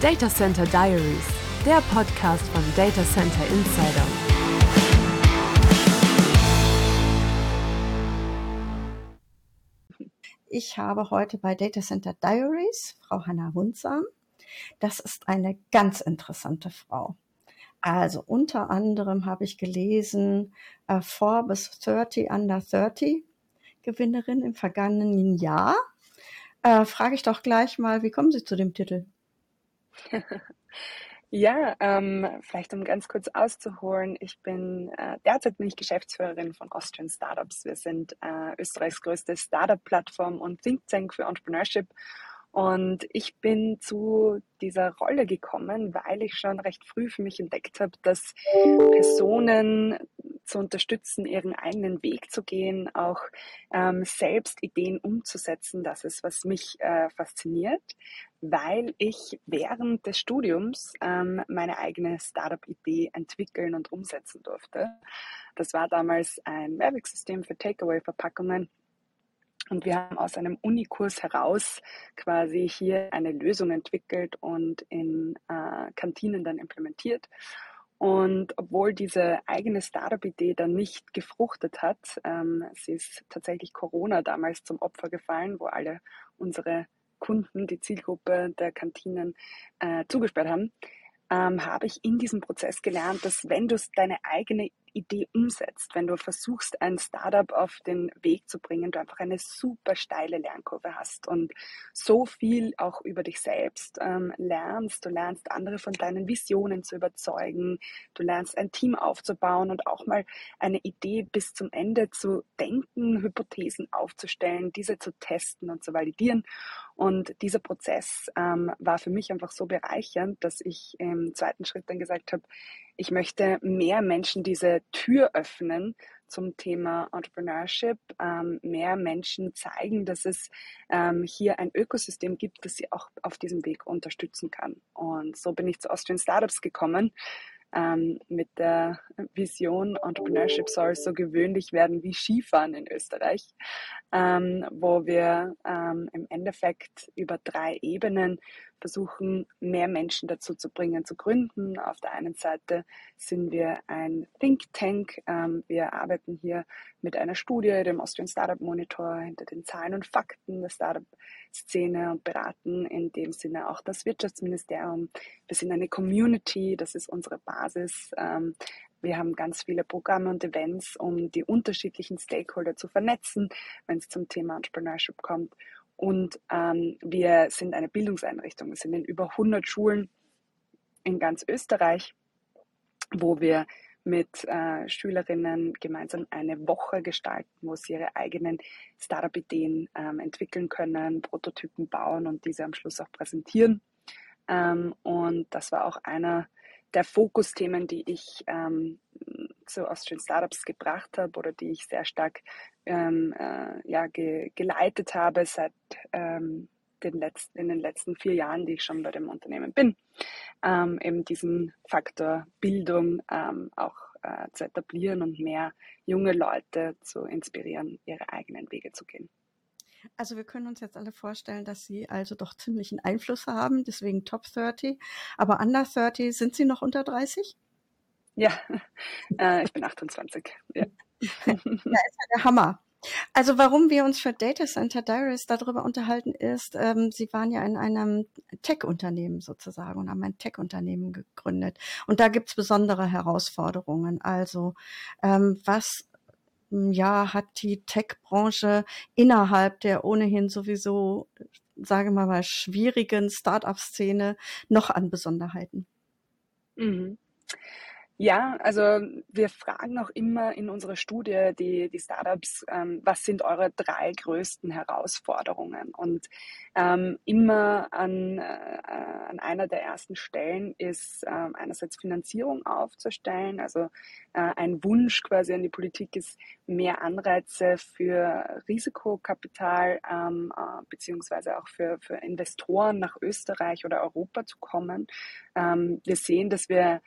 Data Center Diaries, der Podcast von Data Center Insider. Ich habe heute bei Data Center Diaries Frau Hanna Hundsam. Das ist eine ganz interessante Frau. Also unter anderem habe ich gelesen äh, Forbes 30 Under 30 Gewinnerin im vergangenen Jahr. Äh, frage ich doch gleich mal, wie kommen Sie zu dem Titel? Ja, ähm, vielleicht um ganz kurz auszuholen, ich bin äh, derzeit bin ich Geschäftsführerin von Austrian Startups. Wir sind äh, Österreichs größte Startup-Plattform und Think Tank für Entrepreneurship und ich bin zu dieser Rolle gekommen, weil ich schon recht früh für mich entdeckt habe, dass Personen zu unterstützen, ihren eigenen Weg zu gehen, auch ähm, selbst Ideen umzusetzen, das ist, was mich äh, fasziniert, weil ich während des Studiums ähm, meine eigene Startup-Idee entwickeln und umsetzen durfte. Das war damals ein Mehrwegsystem für Takeaway-Verpackungen und wir haben aus einem Unikurs heraus quasi hier eine Lösung entwickelt und in äh, Kantinen dann implementiert. Und obwohl diese eigene Startup-Idee dann nicht gefruchtet hat, ähm, sie ist tatsächlich Corona damals zum Opfer gefallen, wo alle unsere Kunden, die Zielgruppe der Kantinen äh, zugesperrt haben, ähm, habe ich in diesem Prozess gelernt, dass wenn du deine eigene Idee umsetzt, wenn du versuchst, ein Startup auf den Weg zu bringen, du einfach eine super steile Lernkurve hast und so viel auch über dich selbst ähm, lernst. Du lernst andere von deinen Visionen zu überzeugen. Du lernst ein Team aufzubauen und auch mal eine Idee bis zum Ende zu denken, Hypothesen aufzustellen, diese zu testen und zu validieren. Und dieser Prozess ähm, war für mich einfach so bereichernd, dass ich im zweiten Schritt dann gesagt habe, ich möchte mehr Menschen diese Tür öffnen zum Thema Entrepreneurship, ähm, mehr Menschen zeigen, dass es ähm, hier ein Ökosystem gibt, das sie auch auf diesem Weg unterstützen kann. Und so bin ich zu Austrian Startups gekommen ähm, mit der Vision, Entrepreneurship soll so gewöhnlich werden wie Skifahren in Österreich, ähm, wo wir ähm, im Endeffekt über drei Ebenen versuchen, mehr Menschen dazu zu bringen, zu gründen. Auf der einen Seite sind wir ein Think Tank. Ähm, wir arbeiten hier mit einer Studie, dem Austrian Startup Monitor, hinter den Zahlen und Fakten der Startup-Szene und beraten in dem Sinne auch das Wirtschaftsministerium. Wir sind eine Community, das ist unsere Basis. Ähm, wir haben ganz viele Programme und Events, um die unterschiedlichen Stakeholder zu vernetzen, wenn es zum Thema Entrepreneurship kommt. Und ähm, wir sind eine Bildungseinrichtung. Wir sind in über 100 Schulen in ganz Österreich, wo wir mit äh, Schülerinnen gemeinsam eine Woche gestalten, wo sie ihre eigenen Startup-Ideen ähm, entwickeln können, Prototypen bauen und diese am Schluss auch präsentieren. Ähm, und das war auch einer der Fokusthemen, die ich ähm, zu Austrian Startups gebracht habe oder die ich sehr stark ähm, äh, ja, ge geleitet habe seit ähm, den letzten, in den letzten vier Jahren, die ich schon bei dem Unternehmen bin, ähm, eben diesen Faktor Bildung ähm, auch äh, zu etablieren und mehr junge Leute zu inspirieren, ihre eigenen Wege zu gehen. Also wir können uns jetzt alle vorstellen, dass Sie also doch ziemlichen Einfluss haben, deswegen Top 30. Aber Under 30, sind Sie noch unter 30? Ja, äh, ich bin 28. Ja. ja, ist ja der Hammer. Also warum wir uns für Data Center Diaries darüber unterhalten ist, ähm, Sie waren ja in einem Tech-Unternehmen sozusagen und haben ein Tech-Unternehmen gegründet. Und da gibt's besondere Herausforderungen. Also ähm, was ja hat die Tech-Branche innerhalb der ohnehin sowieso, sage mal mal, schwierigen Start-up-Szene noch an Besonderheiten? Mhm. Ja, also wir fragen auch immer in unserer Studie die, die Startups, ähm, was sind eure drei größten Herausforderungen? Und ähm, immer an, äh, an einer der ersten Stellen ist äh, einerseits Finanzierung aufzustellen. Also äh, ein Wunsch quasi an die Politik ist, mehr Anreize für Risikokapital ähm, äh, beziehungsweise auch für, für Investoren nach Österreich oder Europa zu kommen. Ähm, wir sehen, dass wir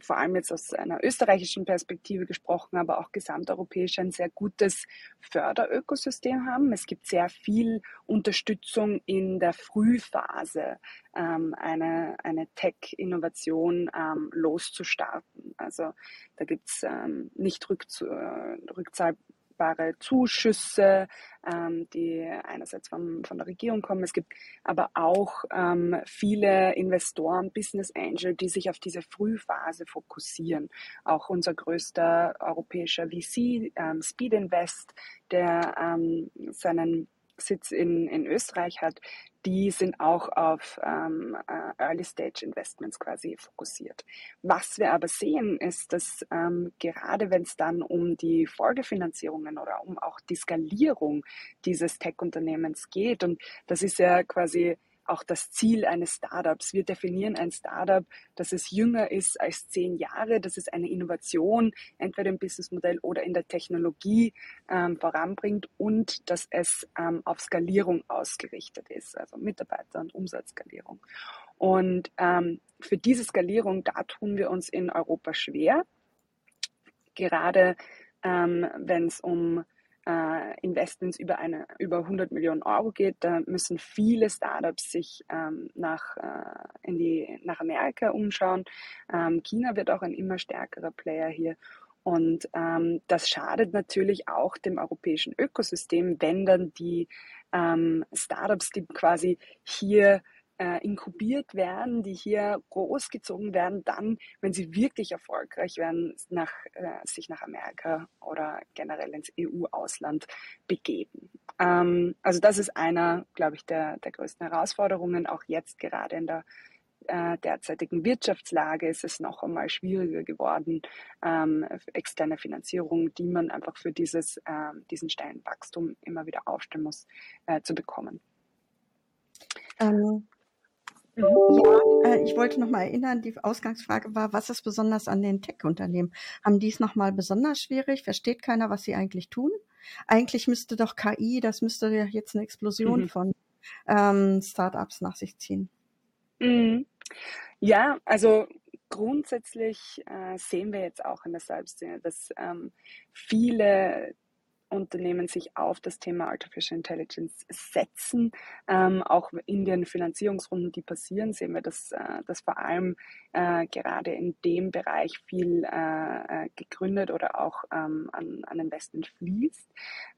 vor allem jetzt aus einer österreichischen Perspektive gesprochen, aber auch gesamteuropäisch ein sehr gutes Förderökosystem haben. Es gibt sehr viel Unterstützung in der Frühphase, ähm, eine, eine Tech-Innovation ähm, loszustarten. Also da gibt's ähm, nicht rückzu, äh, rückzahl verfügbare Zuschüsse, ähm, die einerseits vom, von der Regierung kommen. Es gibt aber auch ähm, viele Investoren, Business Angel, die sich auf diese Frühphase fokussieren. Auch unser größter europäischer VC, ähm, Speed Invest, der ähm, seinen Sitz in, in Österreich hat, die sind auch auf ähm, äh, Early Stage Investments quasi fokussiert. Was wir aber sehen, ist, dass ähm, gerade wenn es dann um die Folgefinanzierungen oder um auch die Skalierung dieses Tech-Unternehmens geht, und das ist ja quasi auch das Ziel eines Startups. Wir definieren ein Startup, dass es jünger ist als zehn Jahre, dass es eine Innovation entweder im Businessmodell oder in der Technologie ähm, voranbringt und dass es ähm, auf Skalierung ausgerichtet ist, also Mitarbeiter- und Umsatzskalierung. Und ähm, für diese Skalierung, da tun wir uns in Europa schwer. Gerade ähm, wenn es um äh, Investments über, eine, über 100 Millionen Euro geht. Da müssen viele Startups sich ähm, nach, äh, in die, nach Amerika umschauen. Ähm, China wird auch ein immer stärkerer Player hier. Und ähm, das schadet natürlich auch dem europäischen Ökosystem, wenn dann die ähm, Startups, die quasi hier äh, inkubiert werden, die hier großgezogen werden, dann, wenn sie wirklich erfolgreich werden, nach, äh, sich nach Amerika oder generell ins EU-Ausland begeben. Ähm, also das ist einer, glaube ich, der, der größten Herausforderungen, auch jetzt gerade in der äh, derzeitigen Wirtschaftslage ist es noch einmal schwieriger geworden, ähm, externe Finanzierung, die man einfach für dieses, äh, diesen steilen Wachstum immer wieder aufstellen muss, äh, zu bekommen. Ähm, ja, äh, ich wollte noch mal erinnern, die Ausgangsfrage war, was ist besonders an den Tech-Unternehmen? Haben die es noch mal besonders schwierig? Versteht keiner, was sie eigentlich tun? Eigentlich müsste doch KI, das müsste ja jetzt eine Explosion mhm. von ähm, Startups nach sich ziehen. Mhm. Ja, also grundsätzlich äh, sehen wir jetzt auch in der Selbstszene, dass ähm, viele Unternehmen sich auf das Thema Artificial Intelligence setzen. Ähm, auch in den Finanzierungsrunden, die passieren, sehen wir, dass, äh, dass vor allem äh, gerade in dem Bereich viel äh, äh gegründet oder auch ähm, an, an Investment fließt.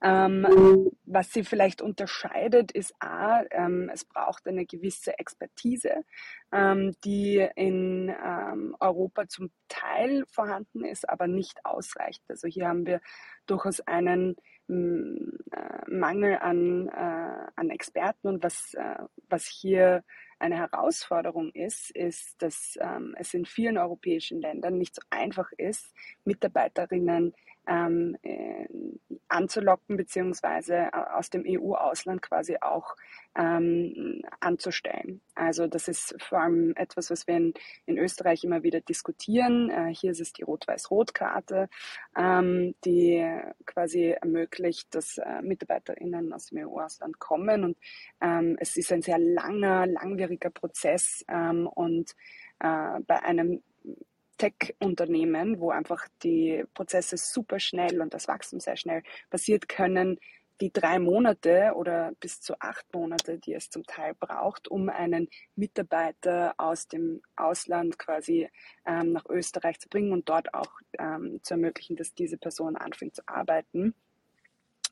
Ähm, was sie vielleicht unterscheidet, ist A, ähm, es braucht eine gewisse Expertise, ähm, die in ähm, Europa zum Teil vorhanden ist, aber nicht ausreicht. Also hier haben wir durchaus einen Mangel an, äh, an Experten. Und was, äh, was hier eine Herausforderung ist, ist, dass ähm, es in vielen europäischen Ländern nicht so einfach ist, Mitarbeiterinnen ähm, äh, anzulocken beziehungsweise aus dem EU-Ausland quasi auch ähm, anzustellen. Also das ist vor allem etwas, was wir in, in Österreich immer wieder diskutieren. Äh, hier ist es die Rot-Weiß-Rot-Karte, ähm, die quasi ermöglicht, dass äh, MitarbeiterInnen aus dem EU-Ausland kommen. Und ähm, es ist ein sehr langer, langwieriger Prozess ähm, und äh, bei einem Tech-Unternehmen, wo einfach die Prozesse super schnell und das Wachstum sehr schnell passiert, können die drei Monate oder bis zu acht Monate, die es zum Teil braucht, um einen Mitarbeiter aus dem Ausland quasi ähm, nach Österreich zu bringen und dort auch ähm, zu ermöglichen, dass diese Person anfängt zu arbeiten.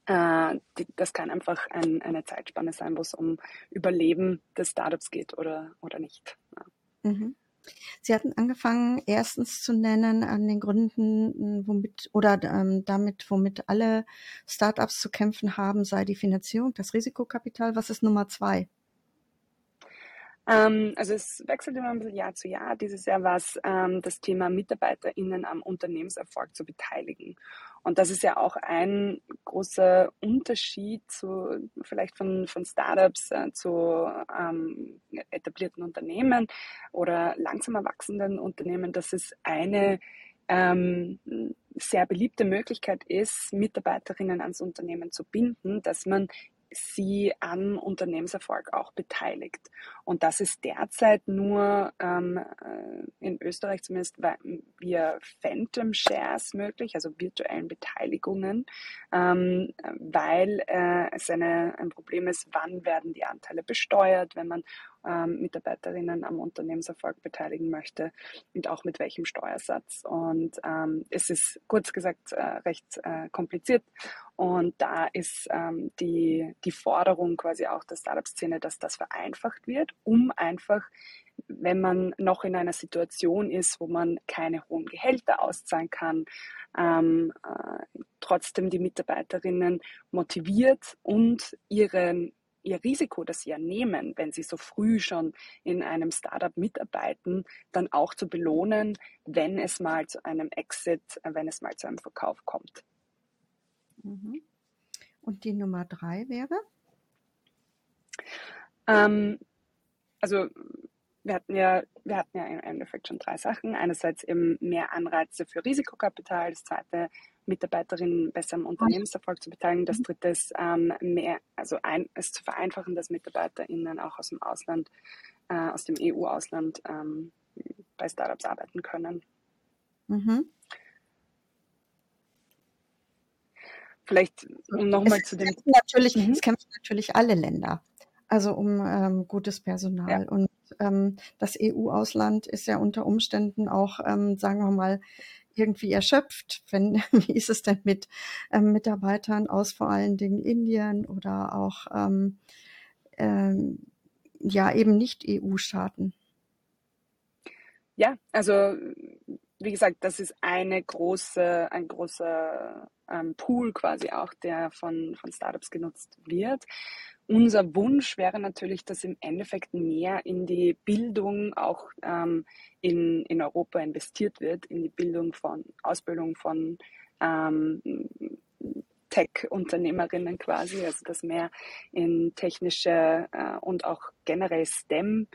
Äh, die, das kann einfach ein, eine Zeitspanne sein, wo es um Überleben des Startups geht oder, oder nicht. Ja. Mhm. Sie hatten angefangen, erstens zu nennen an den Gründen, womit oder ähm, damit, womit alle Startups zu kämpfen haben, sei die Finanzierung, das Risikokapital. Was ist Nummer zwei? Ähm, also es wechselt immer ein bisschen Jahr zu Jahr. Dieses Jahr war es ähm, das Thema MitarbeiterInnen am Unternehmenserfolg zu beteiligen. Und das ist ja auch ein großer Unterschied zu vielleicht von, von Startups äh, zu ähm, etablierten Unternehmen oder langsam erwachsenden Unternehmen, dass es eine ähm, sehr beliebte Möglichkeit ist, Mitarbeiterinnen ans Unternehmen zu binden, dass man sie an Unternehmenserfolg auch beteiligt. Und das ist derzeit nur ähm, äh, in Österreich zumindest via Phantom Shares möglich, also virtuellen Beteiligungen, ähm, weil äh, es eine, ein Problem ist, wann werden die Anteile besteuert, wenn man ähm, Mitarbeiterinnen am Unternehmenserfolg beteiligen möchte und auch mit welchem Steuersatz. Und ähm, es ist kurz gesagt äh, recht äh, kompliziert und da ist ähm, die, die Forderung quasi auch der Startup-Szene, dass das vereinfacht wird, um einfach wenn man noch in einer Situation ist, wo man keine hohen Gehälter auszahlen kann, ähm, äh, trotzdem die Mitarbeiterinnen motiviert und ihren ihr Risiko, das sie ja nehmen, wenn sie so früh schon in einem Startup mitarbeiten, dann auch zu belohnen, wenn es mal zu einem Exit, äh, wenn es mal zu einem Verkauf kommt. Mhm. Und die Nummer drei wäre? Ähm, also wir hatten ja, wir hatten ja im Endeffekt schon drei Sachen. Einerseits eben mehr Anreize für Risikokapital, das zweite Mitarbeiterinnen besser am Unternehmenserfolg zu beteiligen. Das dritte ist ähm, mehr, also ein, es zu vereinfachen, dass MitarbeiterInnen auch aus dem Ausland, äh, aus dem EU-Ausland ähm, bei Startups arbeiten können. Mhm. Vielleicht um nochmal zu dem. Natürlich, mhm. Es kämpfen natürlich alle Länder. Also um ähm, gutes Personal. Ja. Und ähm, das EU-Ausland ist ja unter Umständen auch, ähm, sagen wir mal, irgendwie erschöpft. Wenn, wie ist es denn mit ähm, Mitarbeitern aus vor allen Dingen Indien oder auch ähm, ähm, ja eben nicht EU-Staaten? Ja, also wie gesagt, das ist eine große, ein großer ähm, Pool quasi auch, der von, von Startups genutzt wird. Unser Wunsch wäre natürlich, dass im Endeffekt mehr in die Bildung auch ähm, in, in Europa investiert wird, in die Bildung von Ausbildung von ähm, Tech-Unternehmerinnen quasi, also dass mehr in technische äh, und auch generell STEM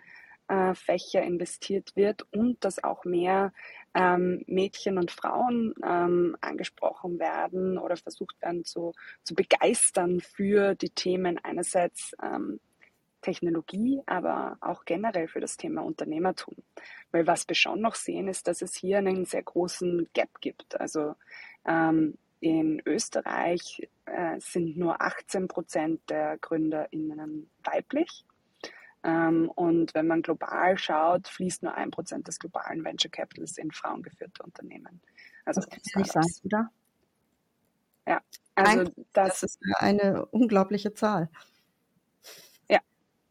äh, investiert wird und dass auch mehr ähm, Mädchen und Frauen ähm, angesprochen werden oder versucht werden zu, zu begeistern für die Themen einerseits ähm, Technologie, aber auch generell für das Thema Unternehmertum. Weil was wir schon noch sehen, ist, dass es hier einen sehr großen Gap gibt. Also ähm, in Österreich äh, sind nur 18 Prozent der GründerInnen weiblich. Ähm, und wenn man global schaut, fließt nur ein Prozent des globalen Venture Capitals in frauengeführte Unternehmen. Also das kann nicht sein, oder? Ja, also das, das ist eine unglaubliche Zahl. Ja,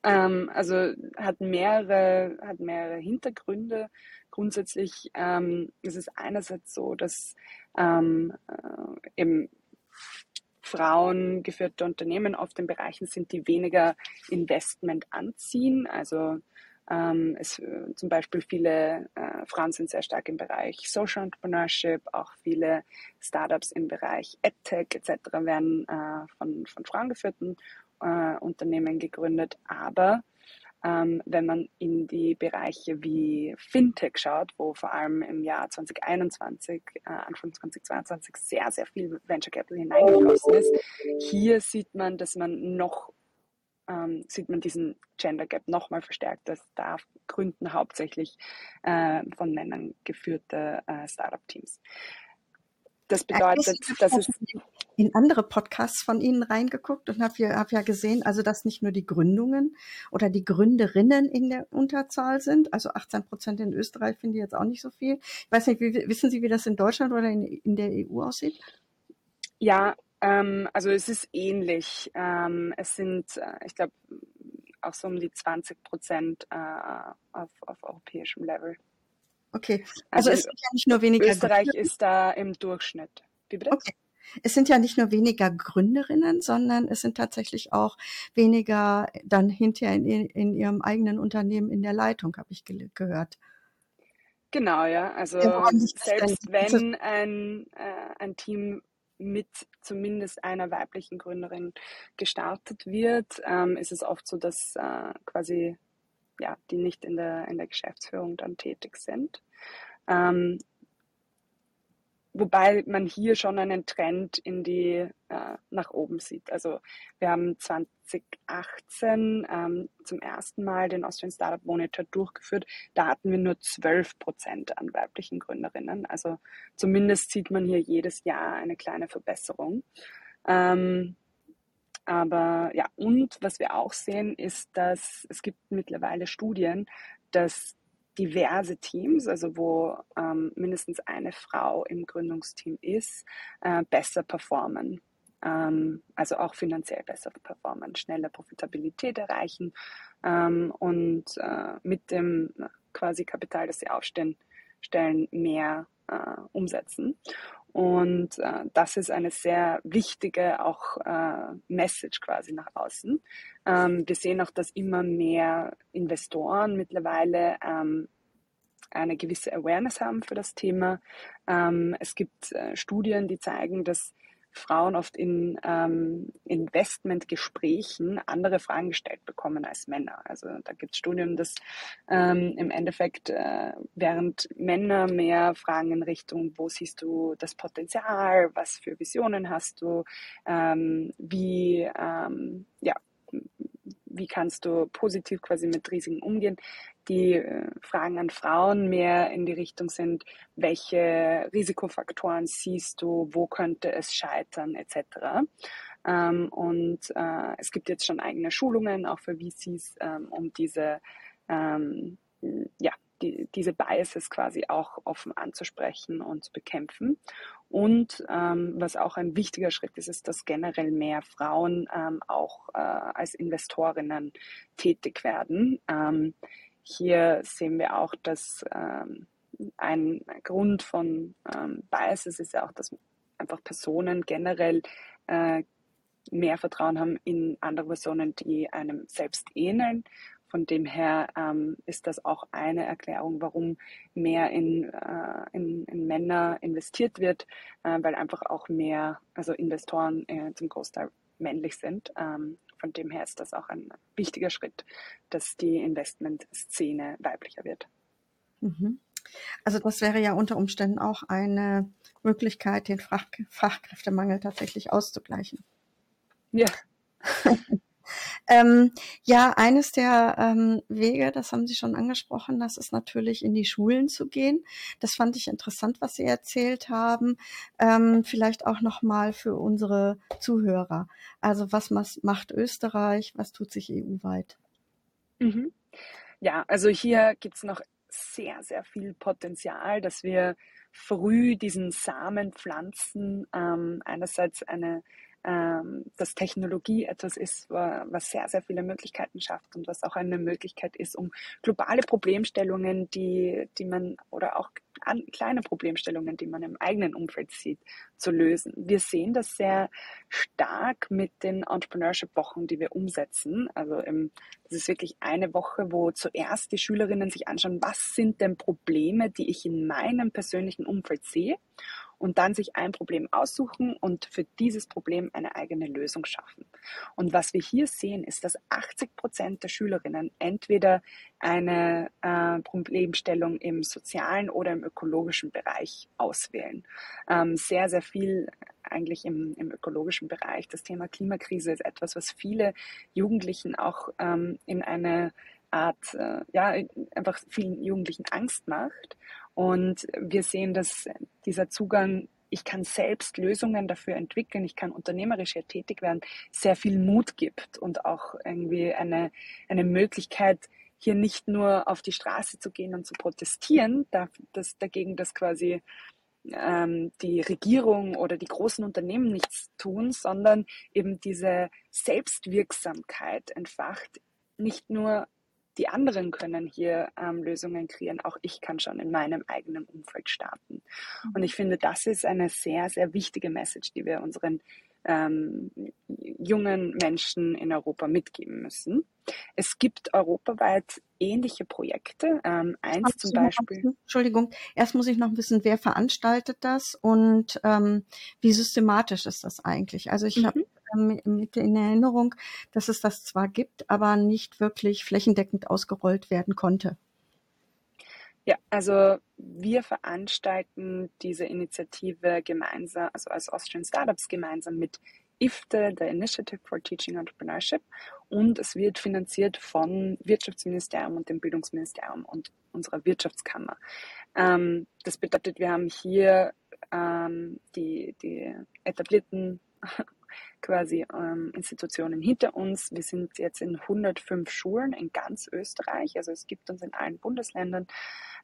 ähm, also hat mehrere, hat mehrere Hintergründe. Grundsätzlich ähm, ist es einerseits so, dass ähm, äh, eben frauengeführte Unternehmen oft in Bereichen sind, die weniger Investment anziehen. Also ähm, es, äh, zum Beispiel viele äh, Frauen sind sehr stark im Bereich Social Entrepreneurship, auch viele Startups im Bereich EdTech etc. werden äh, von, von frauengeführten äh, Unternehmen gegründet. Aber ähm, wenn man in die Bereiche wie Fintech schaut, wo vor allem im Jahr 2021, äh, Anfang 2022 sehr, sehr viel Venture Capital hineingeflossen ist. Hier sieht man, dass man noch ähm, sieht man diesen Gender Gap nochmal verstärkt. Das da gründen hauptsächlich äh, von Männern geführte äh, Startup-Teams. Das bedeutet, dass es in andere Podcasts von Ihnen reingeguckt und habe hab ja gesehen, also dass nicht nur die Gründungen oder die Gründerinnen in der Unterzahl sind, also 18 Prozent in Österreich finde ich jetzt auch nicht so viel. Ich weiß nicht, wie, wissen Sie, wie das in Deutschland oder in, in der EU aussieht? Ja, ähm, also es ist ähnlich. Ähm, es sind, äh, ich glaube, auch so um die 20 Prozent äh, auf, auf europäischem Level. Okay, also, also es sind ja nicht nur weniger. Österreich Gründer. ist da im Durchschnitt. Wie bitte? Okay. Es sind ja nicht nur weniger Gründerinnen, sondern es sind tatsächlich auch weniger dann hinterher in, in ihrem eigenen Unternehmen in der Leitung, habe ich ge gehört. Genau, ja. Also ja, selbst wenn ein, äh, ein Team mit zumindest einer weiblichen Gründerin gestartet wird, ähm, ist es oft so, dass äh, quasi ja, die nicht in der, in der Geschäftsführung dann tätig sind. Ähm, wobei man hier schon einen Trend in die äh, nach oben sieht. Also wir haben 2018 ähm, zum ersten Mal den Austrian Startup Monitor durchgeführt. Da hatten wir nur 12 Prozent an weiblichen Gründerinnen. Also zumindest sieht man hier jedes Jahr eine kleine Verbesserung. Ähm, aber ja, und was wir auch sehen, ist, dass es gibt mittlerweile Studien, dass diverse Teams, also wo ähm, mindestens eine Frau im Gründungsteam ist, äh, besser performen. Ähm, also auch finanziell besser performen, schneller Profitabilität erreichen ähm, und äh, mit dem quasi Kapital, das sie aufstellen, stellen, mehr äh, umsetzen. Und äh, das ist eine sehr wichtige auch äh, Message quasi nach außen. Ähm, wir sehen auch, dass immer mehr Investoren mittlerweile ähm, eine gewisse Awareness haben für das Thema. Ähm, es gibt äh, Studien, die zeigen, dass Frauen oft in ähm, Investmentgesprächen andere Fragen gestellt bekommen als Männer. Also da gibt es Studien, dass ähm, im Endeffekt äh, während Männer mehr Fragen in Richtung, wo siehst du das Potenzial, was für Visionen hast du, ähm, wie ähm, ja, wie kannst du positiv quasi mit Risiken umgehen, die äh, Fragen an Frauen mehr in die Richtung sind, welche Risikofaktoren siehst du, wo könnte es scheitern, etc. Ähm, und äh, es gibt jetzt schon eigene Schulungen, auch für VCs, ähm, um diese, ähm, ja, die, diese Biases quasi auch offen anzusprechen und zu bekämpfen. Und ähm, was auch ein wichtiger Schritt ist, ist, dass generell mehr Frauen ähm, auch äh, als Investorinnen tätig werden. Ähm, hier sehen wir auch, dass ähm, ein Grund von ähm, Biases ist ja auch, dass einfach Personen generell äh, mehr Vertrauen haben in andere Personen, die einem selbst ähneln. Von dem her ähm, ist das auch eine Erklärung, warum mehr in, äh, in, in, Männer investiert wird, äh, weil einfach auch mehr, also Investoren äh, zum Großteil männlich sind. Ähm, von dem her ist das auch ein wichtiger Schritt, dass die Investmentszene weiblicher wird. Mhm. Also das wäre ja unter Umständen auch eine Möglichkeit, den Fach Fachkräftemangel tatsächlich auszugleichen. Ja. Ähm, ja, eines der ähm, Wege, das haben Sie schon angesprochen, das ist natürlich in die Schulen zu gehen. Das fand ich interessant, was Sie erzählt haben. Ähm, vielleicht auch nochmal für unsere Zuhörer. Also was macht Österreich, was tut sich EU-weit? Mhm. Ja, also hier gibt es noch sehr, sehr viel Potenzial, dass wir früh diesen Samen pflanzen. Ähm, einerseits eine ähm, dass Technologie etwas ist, was sehr, sehr viele Möglichkeiten schafft und was auch eine Möglichkeit ist, um globale Problemstellungen, die, die man oder auch an, kleine Problemstellungen, die man im eigenen Umfeld sieht, zu lösen. Wir sehen das sehr stark mit den Entrepreneurship-Wochen, die wir umsetzen. Also im, das ist wirklich eine Woche, wo zuerst die Schülerinnen sich anschauen, was sind denn Probleme, die ich in meinem persönlichen Umfeld sehe und dann sich ein Problem aussuchen und für dieses Problem eine eigene Lösung schaffen. Und was wir hier sehen, ist, dass 80 Prozent der Schülerinnen entweder eine äh, Problemstellung im sozialen oder im ökologischen Bereich auswählen. Ähm, sehr, sehr viel eigentlich im, im ökologischen Bereich. Das Thema Klimakrise ist etwas, was viele Jugendlichen auch ähm, in eine Art, äh, ja, einfach vielen Jugendlichen Angst macht. Und wir sehen, dass dieser Zugang, ich kann selbst Lösungen dafür entwickeln, ich kann unternehmerisch hier tätig werden, sehr viel Mut gibt und auch irgendwie eine, eine Möglichkeit, hier nicht nur auf die Straße zu gehen und zu protestieren, da, das, dagegen, dass quasi ähm, die Regierung oder die großen Unternehmen nichts tun, sondern eben diese Selbstwirksamkeit entfacht, nicht nur die anderen können hier ähm, Lösungen kreieren. Auch ich kann schon in meinem eigenen Umfeld starten. Mhm. Und ich finde, das ist eine sehr, sehr wichtige Message, die wir unseren ähm, jungen Menschen in Europa mitgeben müssen. Es gibt europaweit ähnliche Projekte. Ähm, eins Ach, zum Beispiel. Entschuldigung, erst muss ich noch wissen, wer veranstaltet das und ähm, wie systematisch ist das eigentlich? Also ich mhm. habe mit in Erinnerung, dass es das zwar gibt, aber nicht wirklich flächendeckend ausgerollt werden konnte. Ja, also wir veranstalten diese Initiative gemeinsam, also als Austrian Startups gemeinsam mit IFTE, der Initiative for Teaching Entrepreneurship, und es wird finanziert vom Wirtschaftsministerium und dem Bildungsministerium und unserer Wirtschaftskammer. Ähm, das bedeutet, wir haben hier ähm, die, die etablierten quasi ähm, Institutionen hinter uns. Wir sind jetzt in 105 Schulen in ganz Österreich, also es gibt uns in allen Bundesländern.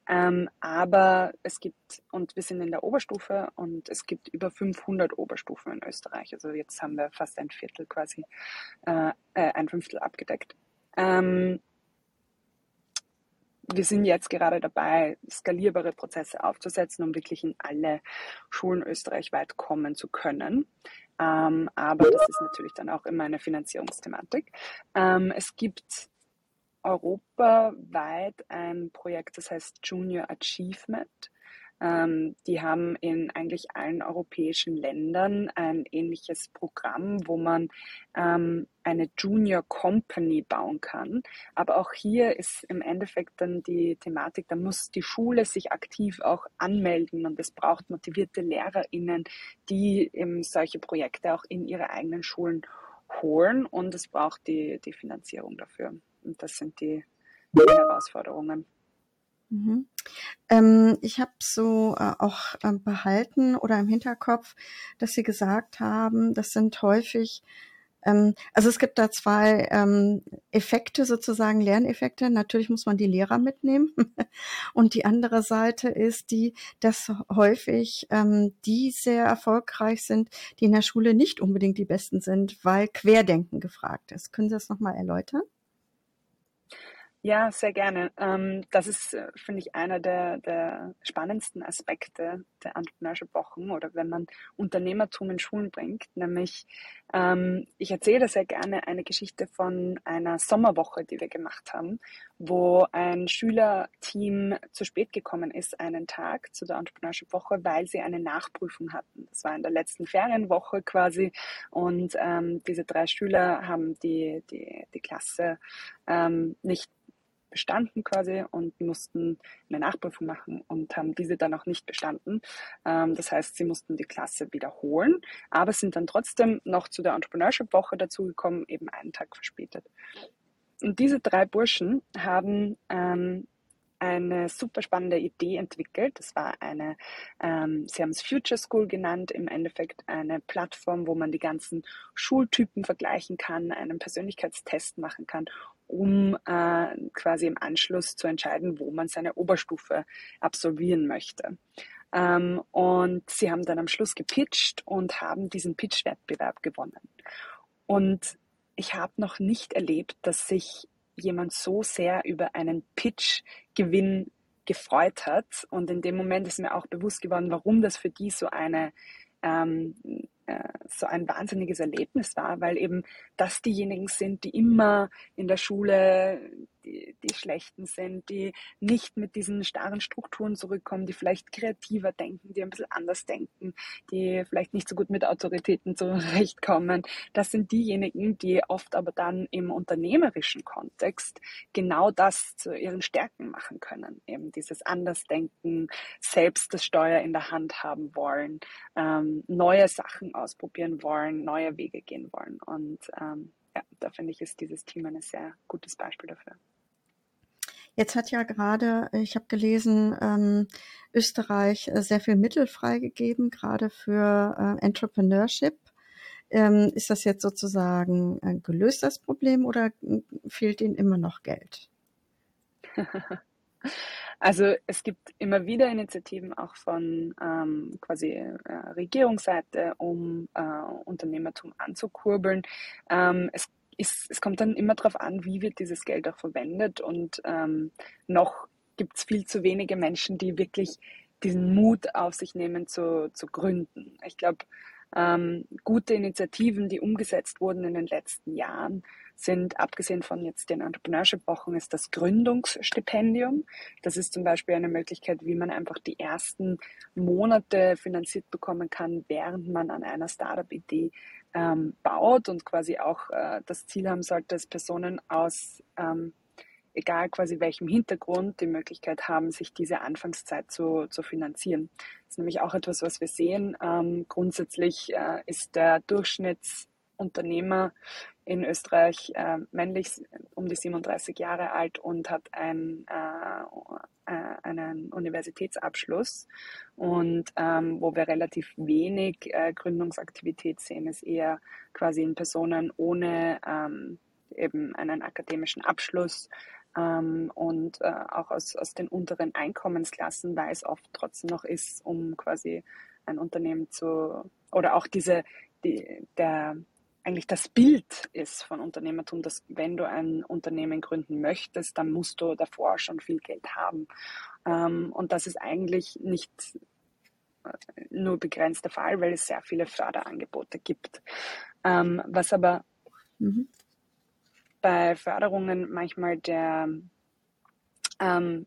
Ähm, aber es gibt, und wir sind in der Oberstufe und es gibt über 500 Oberstufen in Österreich. Also jetzt haben wir fast ein Viertel quasi, äh, äh, ein Fünftel abgedeckt. Ähm, wir sind jetzt gerade dabei, skalierbare Prozesse aufzusetzen, um wirklich in alle Schulen österreichweit kommen zu können. Ähm, aber das ist natürlich dann auch immer eine Finanzierungsthematik. Ähm, es gibt europaweit ein Projekt, das heißt Junior Achievement. Ähm, die haben in eigentlich allen europäischen Ländern ein ähnliches Programm, wo man ähm, eine Junior Company bauen kann. Aber auch hier ist im Endeffekt dann die Thematik, da muss die Schule sich aktiv auch anmelden und es braucht motivierte LehrerInnen, die eben solche Projekte auch in ihre eigenen Schulen holen und es braucht die, die Finanzierung dafür. Und das sind die, die Herausforderungen. Mhm. Ähm, ich habe so äh, auch äh, behalten oder im Hinterkopf, dass Sie gesagt haben, das sind häufig ähm, also es gibt da zwei ähm, Effekte sozusagen, Lerneffekte. Natürlich muss man die Lehrer mitnehmen. Und die andere Seite ist die, dass häufig ähm, die sehr erfolgreich sind, die in der Schule nicht unbedingt die Besten sind, weil Querdenken gefragt ist. Können Sie das nochmal erläutern? Ja, sehr gerne. Ähm, das ist, äh, finde ich, einer der, der spannendsten Aspekte der Entrepreneurship-Wochen oder wenn man Unternehmertum in Schulen bringt. Nämlich, ähm, ich erzähle sehr gerne eine Geschichte von einer Sommerwoche, die wir gemacht haben, wo ein Schülerteam zu spät gekommen ist, einen Tag zu der Entrepreneurship-Woche, weil sie eine Nachprüfung hatten. Das war in der letzten Ferienwoche quasi und ähm, diese drei Schüler haben die, die, die Klasse ähm, nicht bestanden quasi und mussten eine Nachprüfung machen und haben diese dann auch nicht bestanden. Ähm, das heißt, sie mussten die Klasse wiederholen, aber sind dann trotzdem noch zu der Entrepreneurship-Woche dazugekommen, eben einen Tag verspätet. Und diese drei Burschen haben ähm, eine super spannende Idee entwickelt. Das war eine, ähm, sie haben es Future School genannt, im Endeffekt eine Plattform, wo man die ganzen Schultypen vergleichen kann, einen Persönlichkeitstest machen kann um äh, quasi im Anschluss zu entscheiden, wo man seine Oberstufe absolvieren möchte. Ähm, und sie haben dann am Schluss gepitcht und haben diesen Pitch-Wettbewerb gewonnen. Und ich habe noch nicht erlebt, dass sich jemand so sehr über einen Pitch-Gewinn gefreut hat. Und in dem Moment ist mir auch bewusst geworden, warum das für die so eine ähm, äh, so ein wahnsinniges Erlebnis war, weil eben das diejenigen sind, die immer in der Schule die, die Schlechten sind, die nicht mit diesen starren Strukturen zurückkommen, die vielleicht kreativer denken, die ein bisschen anders denken, die vielleicht nicht so gut mit Autoritäten zurechtkommen. Das sind diejenigen, die oft aber dann im unternehmerischen Kontext genau das zu ihren Stärken machen können. Eben dieses Andersdenken, selbst das Steuer in der Hand haben wollen, ähm, neue Sachen ausprobieren wollen, neue Wege gehen wollen. Und ähm, ja, da finde ich, ist dieses Team ein sehr gutes Beispiel dafür. Jetzt hat ja gerade, ich habe gelesen, ähm, Österreich äh, sehr viel Mittel freigegeben, gerade für äh, Entrepreneurship. Ähm, ist das jetzt sozusagen äh, gelöst, das Problem, oder fehlt Ihnen immer noch Geld? Also es gibt immer wieder Initiativen auch von ähm, quasi äh, Regierungsseite, um äh, Unternehmertum anzukurbeln. Ähm, es, ist, es kommt dann immer darauf an, wie wird dieses Geld auch verwendet und ähm, noch gibt es viel zu wenige Menschen, die wirklich diesen Mut auf sich nehmen zu, zu gründen. Ich glaube, ähm, gute Initiativen, die umgesetzt wurden in den letzten Jahren, sind, abgesehen von jetzt den Entrepreneurship-Wochen, ist das Gründungsstipendium. Das ist zum Beispiel eine Möglichkeit, wie man einfach die ersten Monate finanziert bekommen kann, während man an einer Startup-Idee ähm, baut und quasi auch äh, das Ziel haben sollte, dass Personen aus ähm, egal quasi welchem Hintergrund, die Möglichkeit haben, sich diese Anfangszeit zu, zu finanzieren. Das ist nämlich auch etwas, was wir sehen. Ähm, grundsätzlich äh, ist der Durchschnittsunternehmer in Österreich äh, männlich um die 37 Jahre alt und hat ein, äh, äh, einen Universitätsabschluss. Und ähm, wo wir relativ wenig äh, Gründungsaktivität sehen, ist eher quasi in Personen ohne ähm, eben einen akademischen Abschluss ähm, und äh, auch aus, aus den unteren Einkommensklassen, weil es oft trotzdem noch ist, um quasi ein Unternehmen zu oder auch diese die, der eigentlich das Bild ist von Unternehmertum, dass wenn du ein Unternehmen gründen möchtest, dann musst du davor schon viel Geld haben. Ähm, und das ist eigentlich nicht äh, nur begrenzt der Fall, weil es sehr viele Förderangebote gibt. Ähm, was aber mhm. bei Förderungen manchmal der ähm,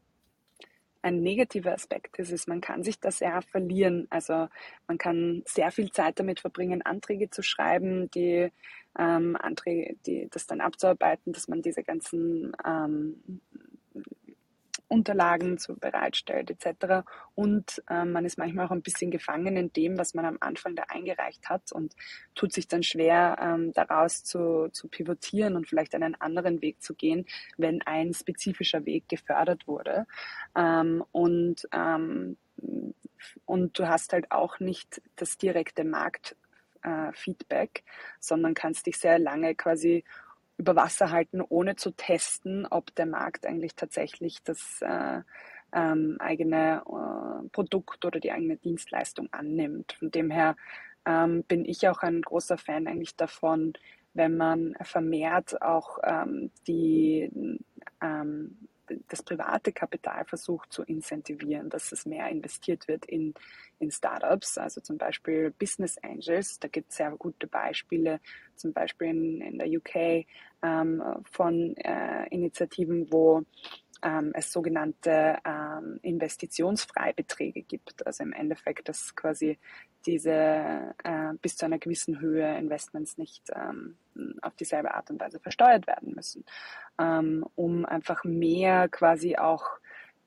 ein negativer Aspekt ist, ist, man kann sich da sehr verlieren. Also man kann sehr viel Zeit damit verbringen, Anträge zu schreiben, die ähm, Anträge, die das dann abzuarbeiten, dass man diese ganzen ähm, Unterlagen zu bereitstellt etc. Und äh, man ist manchmal auch ein bisschen gefangen in dem, was man am Anfang da eingereicht hat und tut sich dann schwer, ähm, daraus zu, zu pivotieren und vielleicht einen anderen Weg zu gehen, wenn ein spezifischer Weg gefördert wurde. Ähm, und, ähm, und du hast halt auch nicht das direkte Marktfeedback, äh, sondern kannst dich sehr lange quasi über Wasser halten, ohne zu testen, ob der Markt eigentlich tatsächlich das äh, ähm, eigene äh, Produkt oder die eigene Dienstleistung annimmt. Von dem her ähm, bin ich auch ein großer Fan eigentlich davon, wenn man vermehrt auch ähm, die ähm, das private Kapital versucht zu incentivieren, dass es mehr investiert wird in, in Startups, also zum Beispiel Business Angels. Da gibt es sehr gute Beispiele, zum Beispiel in, in der UK ähm, von äh, Initiativen, wo ähm, es sogenannte ähm, Investitionsfreibeträge gibt. Also im Endeffekt, dass quasi diese äh, bis zu einer gewissen Höhe Investments nicht ähm, auf dieselbe Art und Weise versteuert werden müssen, ähm, um einfach mehr quasi auch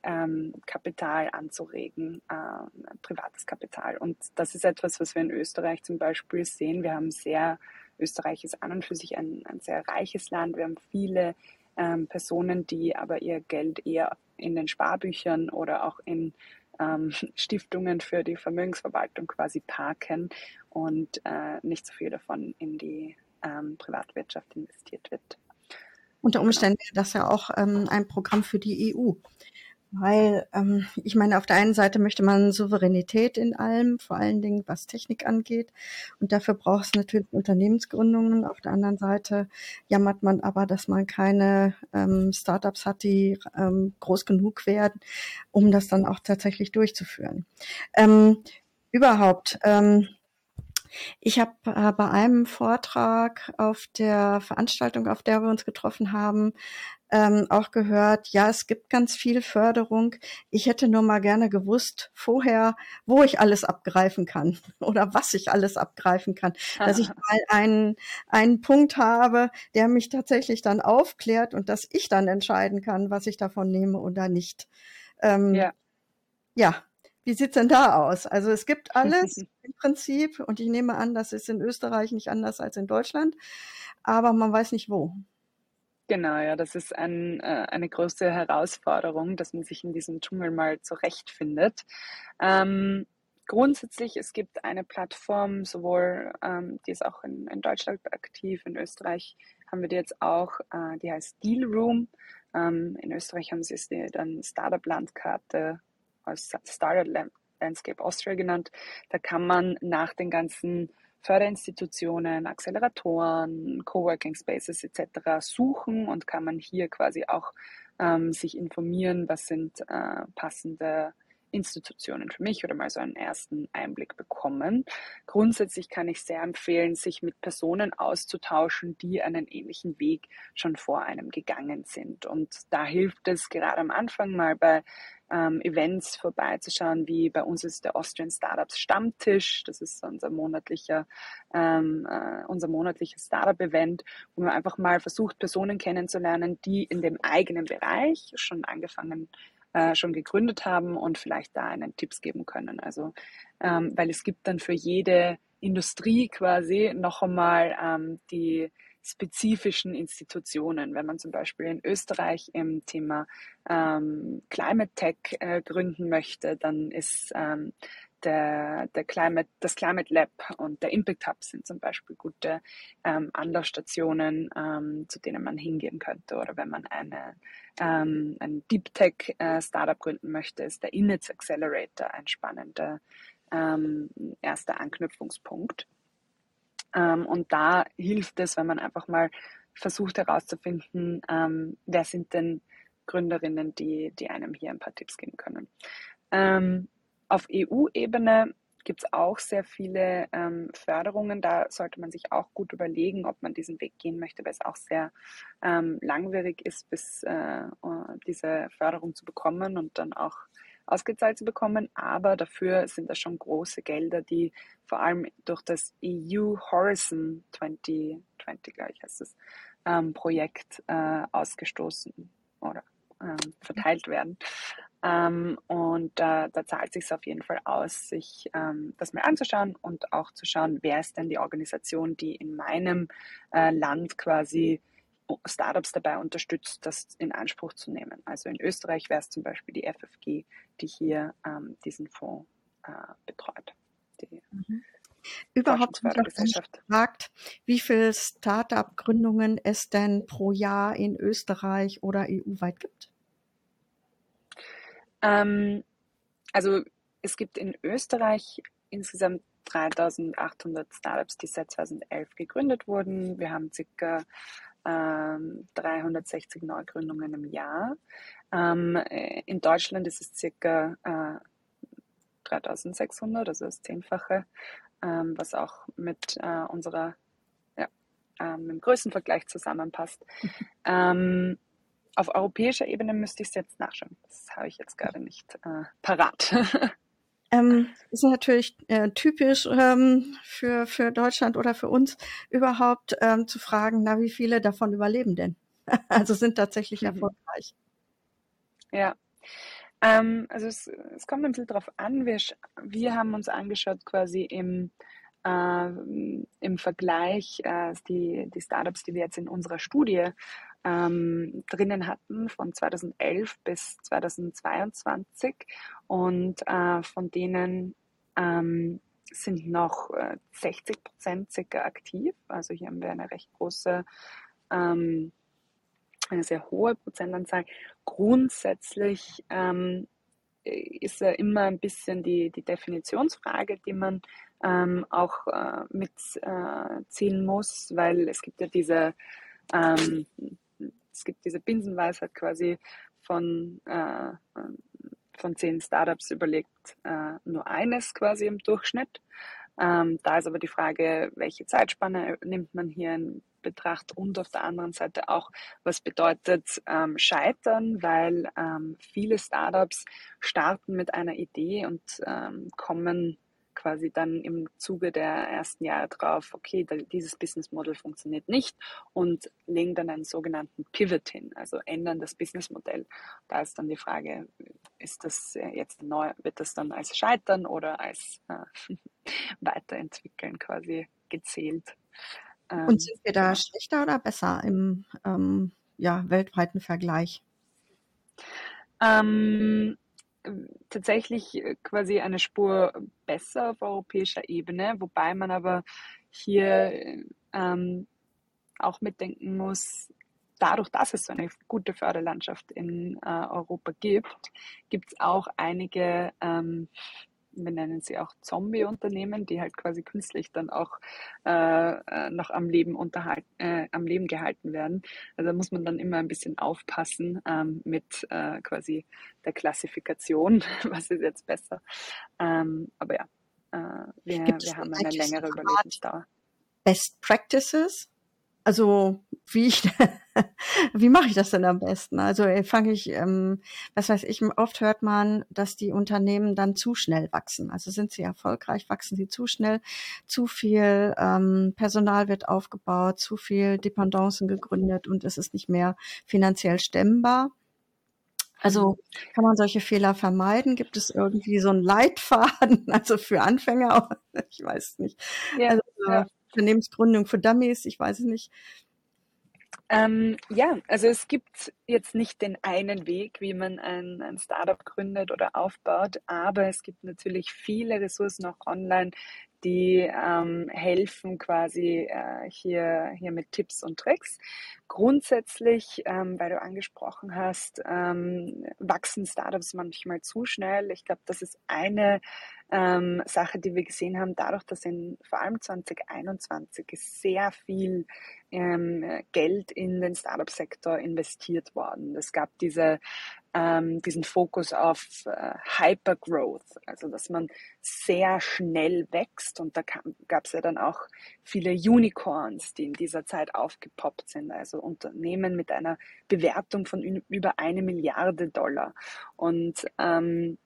ähm, Kapital anzuregen, äh, privates Kapital. Und das ist etwas, was wir in Österreich zum Beispiel sehen. Wir haben sehr, Österreich ist an und für sich ein, ein sehr reiches Land. Wir haben viele ähm, Personen, die aber ihr Geld eher in den Sparbüchern oder auch in ähm, Stiftungen für die Vermögensverwaltung quasi parken und äh, nicht so viel davon in die ähm, Privatwirtschaft investiert wird. Unter Umständen wäre das ja auch ähm, ein Programm für die EU. Weil ähm, ich meine, auf der einen Seite möchte man Souveränität in allem, vor allen Dingen was Technik angeht. Und dafür braucht es natürlich Unternehmensgründungen. Auf der anderen Seite jammert man aber, dass man keine ähm, Startups hat, die ähm, groß genug werden, um das dann auch tatsächlich durchzuführen. Ähm, überhaupt, ähm, ich habe äh, bei einem Vortrag auf der Veranstaltung, auf der wir uns getroffen haben, ähm, auch gehört, ja, es gibt ganz viel Förderung. Ich hätte nur mal gerne gewusst vorher, wo ich alles abgreifen kann oder was ich alles abgreifen kann, dass ich mal einen, einen Punkt habe, der mich tatsächlich dann aufklärt und dass ich dann entscheiden kann, was ich davon nehme oder nicht. Ähm, ja. ja, wie sieht's denn da aus? Also es gibt alles im Prinzip und ich nehme an, das ist in Österreich nicht anders als in Deutschland, aber man weiß nicht wo. Genau, ja, das ist ein, äh, eine große Herausforderung, dass man sich in diesem Dschungel mal zurechtfindet. Ähm, grundsätzlich, es gibt eine Plattform, sowohl, ähm, die ist auch in, in, Deutschland aktiv, in Österreich haben wir die jetzt auch, äh, die heißt Deal Room. Ähm, in Österreich haben sie es dann Startup-Landkarte als Startup Landscape Austria genannt. Da kann man nach den ganzen Förderinstitutionen, Acceleratoren, Coworking Spaces etc. suchen und kann man hier quasi auch ähm, sich informieren, was sind äh, passende Institutionen für mich oder mal so einen ersten Einblick bekommen. Grundsätzlich kann ich sehr empfehlen, sich mit Personen auszutauschen, die einen ähnlichen Weg schon vor einem gegangen sind. Und da hilft es gerade am Anfang mal bei ähm, Events vorbeizuschauen, wie bei uns ist der Austrian Startups Stammtisch. Das ist unser monatlicher, ähm, äh, unser monatliches Startup-Event, wo man einfach mal versucht, Personen kennenzulernen, die in dem eigenen Bereich schon angefangen äh, schon gegründet haben und vielleicht da einen Tipps geben können. Also, ähm, weil es gibt dann für jede Industrie quasi noch einmal ähm, die spezifischen Institutionen. Wenn man zum Beispiel in Österreich im Thema ähm, Climate Tech äh, gründen möchte, dann ist ähm, der, der Climate, das Climate Lab und der Impact Hub sind zum Beispiel gute ähm, Anlaufstationen, ähm, zu denen man hingehen könnte. Oder wenn man eine, ähm, ein Deep Tech äh, Startup gründen möchte, ist der Inits Accelerator ein spannender ähm, erster Anknüpfungspunkt. Ähm, und da hilft es, wenn man einfach mal versucht herauszufinden, ähm, wer sind denn Gründerinnen, die, die einem hier ein paar Tipps geben können. Ähm, auf EU-Ebene gibt es auch sehr viele ähm, Förderungen. Da sollte man sich auch gut überlegen, ob man diesen Weg gehen möchte, weil es auch sehr ähm, langwierig ist, bis äh, diese Förderung zu bekommen und dann auch ausgezahlt zu bekommen. Aber dafür sind das schon große Gelder, die vor allem durch das EU Horizon 2020, glaube ich, heißt es, ähm, Projekt äh, ausgestoßen oder ähm, verteilt werden. Ähm, und äh, da zahlt sich auf jeden Fall aus, sich ähm, das mal anzuschauen und auch zu schauen, wer ist denn die Organisation, die in meinem äh, Land quasi Startups dabei unterstützt, das in Anspruch zu nehmen. Also in Österreich wäre es zum Beispiel die FFG, die hier ähm, diesen Fonds äh, betreut. Die mhm. Überhaupt gefragt, wie viele Startup-Gründungen es denn pro Jahr in Österreich oder EU-weit gibt? Ähm, also es gibt in Österreich insgesamt 3800 Startups, die seit 2011 gegründet wurden. Wir haben circa 360 ähm, Neugründungen im Jahr. Ähm, äh, in Deutschland ist es circa äh, 3600, also das Zehnfache, ähm, was auch mit äh, unserer ja, ähm, im Größenvergleich zusammenpasst. ähm, auf europäischer Ebene müsste ich es jetzt nachschauen. Das habe ich jetzt gerade nicht äh, parat. Ähm, ist natürlich äh, typisch ähm, für, für Deutschland oder für uns überhaupt ähm, zu fragen, na, wie viele davon überleben denn? also sind tatsächlich mhm. erfolgreich. Ja. Ähm, also es, es kommt ein bisschen darauf an. Wir, wir haben uns angeschaut quasi im, äh, im Vergleich äh, die, die Startups, die wir jetzt in unserer Studie ähm, drinnen hatten von 2011 bis 2022 und äh, von denen ähm, sind noch äh, 60 Prozent circa aktiv. Also hier haben wir eine recht große, ähm, eine sehr hohe Prozentanzahl. Grundsätzlich ähm, ist ja immer ein bisschen die, die Definitionsfrage, die man ähm, auch äh, mitziehen äh, muss, weil es gibt ja diese ähm, es gibt diese Binsenweisheit quasi von, äh, von zehn Startups überlegt äh, nur eines quasi im Durchschnitt. Ähm, da ist aber die Frage, welche Zeitspanne nimmt man hier in Betracht und auf der anderen Seite auch, was bedeutet ähm, Scheitern, weil ähm, viele Startups starten mit einer Idee und ähm, kommen quasi dann im Zuge der ersten Jahre drauf, okay, dieses Business Model funktioniert nicht und legen dann einen sogenannten Pivot hin, also ändern das Business Modell. Da ist dann die Frage, ist das jetzt neu, wird das dann als Scheitern oder als äh, Weiterentwickeln quasi gezählt? Und ähm, sind wir da schlechter oder besser im ähm, ja, weltweiten Vergleich? Ähm, tatsächlich äh, quasi eine Spur besser auf europäischer Ebene, wobei man aber hier ähm, auch mitdenken muss, dadurch, dass es so eine gute Förderlandschaft in äh, Europa gibt, gibt es auch einige ähm, wir nennen sie auch Zombie-Unternehmen, die halt quasi künstlich dann auch äh, äh, noch am Leben unterhalten, äh, am Leben gehalten werden. Also da muss man dann immer ein bisschen aufpassen ähm, mit äh, quasi der Klassifikation, was ist jetzt besser. Ähm, aber ja, äh, wir, wir haben eine längere Überlebensdauer. Best Practices? Also wie ich, wie mache ich das denn am besten? Also äh, fange ich, ähm, was weiß ich, oft hört man, dass die Unternehmen dann zu schnell wachsen. Also sind sie erfolgreich, wachsen sie zu schnell, zu viel ähm, Personal wird aufgebaut, zu viel Dependancen gegründet und es ist nicht mehr finanziell stemmbar. Also mhm. kann man solche Fehler vermeiden? Gibt es irgendwie so einen Leitfaden, also für Anfänger? Ich weiß nicht. Ja, also, ja. Unternehmensgründung für Dummies, ich weiß es nicht. Ähm, ja, also es gibt jetzt nicht den einen Weg, wie man ein, ein Startup gründet oder aufbaut, aber es gibt natürlich viele Ressourcen auch online, die ähm, helfen quasi äh, hier, hier mit Tipps und Tricks. Grundsätzlich, ähm, weil du angesprochen hast, ähm, wachsen Startups manchmal zu schnell. Ich glaube, das ist eine ähm, Sache, die wir gesehen haben, dadurch, dass in vor allem 2021 sehr viel ähm, Geld in den Startup-Sektor investiert worden. Es gab diese ähm, diesen Fokus auf äh, Hypergrowth, also dass man sehr schnell wächst. Und da gab es ja dann auch viele Unicorns, die in dieser Zeit aufgepoppt sind, also Unternehmen mit einer Bewertung von über eine Milliarde Dollar. Und ähm,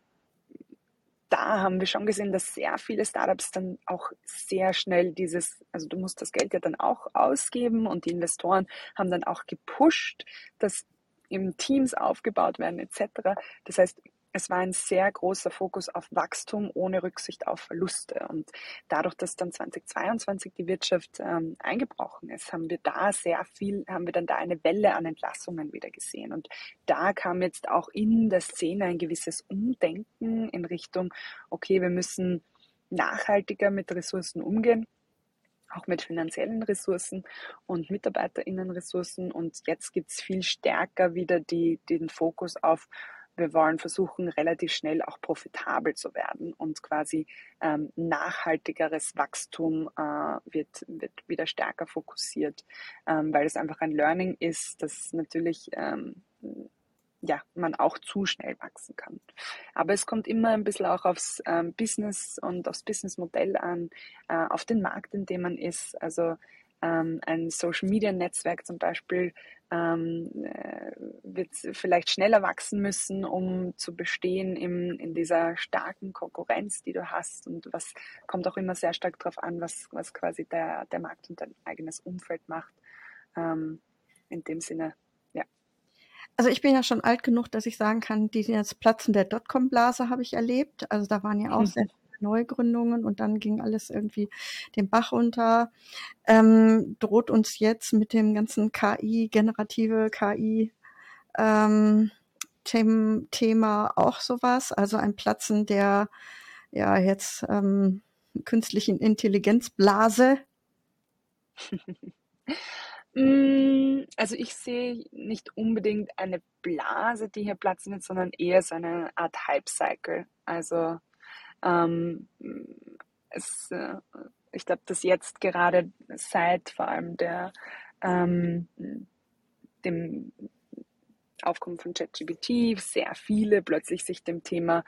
da haben wir schon gesehen, dass sehr viele Startups dann auch sehr schnell dieses, also du musst das Geld ja dann auch ausgeben und die Investoren haben dann auch gepusht, dass im Teams aufgebaut werden etc. Das heißt, es war ein sehr großer Fokus auf Wachstum ohne Rücksicht auf Verluste. Und dadurch, dass dann 2022 die Wirtschaft ähm, eingebrochen ist, haben wir da sehr viel, haben wir dann da eine Welle an Entlassungen wieder gesehen. Und da kam jetzt auch in der Szene ein gewisses Umdenken in Richtung, okay, wir müssen nachhaltiger mit Ressourcen umgehen auch mit finanziellen Ressourcen und Mitarbeiterinnenressourcen. Und jetzt gibt es viel stärker wieder die, den Fokus auf, wir wollen versuchen, relativ schnell auch profitabel zu werden und quasi ähm, nachhaltigeres Wachstum äh, wird, wird wieder stärker fokussiert, ähm, weil es einfach ein Learning ist, das natürlich ähm, ja, man auch zu schnell wachsen kann. Aber es kommt immer ein bisschen auch aufs ähm, Business und aufs Businessmodell an, äh, auf den Markt, in dem man ist. Also ähm, ein Social Media Netzwerk zum Beispiel ähm, äh, wird vielleicht schneller wachsen müssen, um zu bestehen im, in dieser starken Konkurrenz, die du hast. Und was kommt auch immer sehr stark darauf an, was, was quasi der, der Markt und dein eigenes Umfeld macht. Ähm, in dem Sinne also ich bin ja schon alt genug, dass ich sagen kann, die das Platzen der Dotcom-Blase habe ich erlebt. Also da waren ja auch mhm. sehr Neugründungen und dann ging alles irgendwie den Bach runter. Ähm, droht uns jetzt mit dem ganzen KI, generative KI, ähm, Thema auch sowas, also ein Platzen der ja jetzt ähm, künstlichen Intelligenzblase. Mm, also ich sehe nicht unbedingt eine Blase, die hier platzen wird, sondern eher so eine Art Hype-Cycle. Also ähm, es, äh, ich glaube, dass jetzt gerade seit vor allem der ähm, dem Aufkommen von ChatGPT sehr viele plötzlich sich dem Thema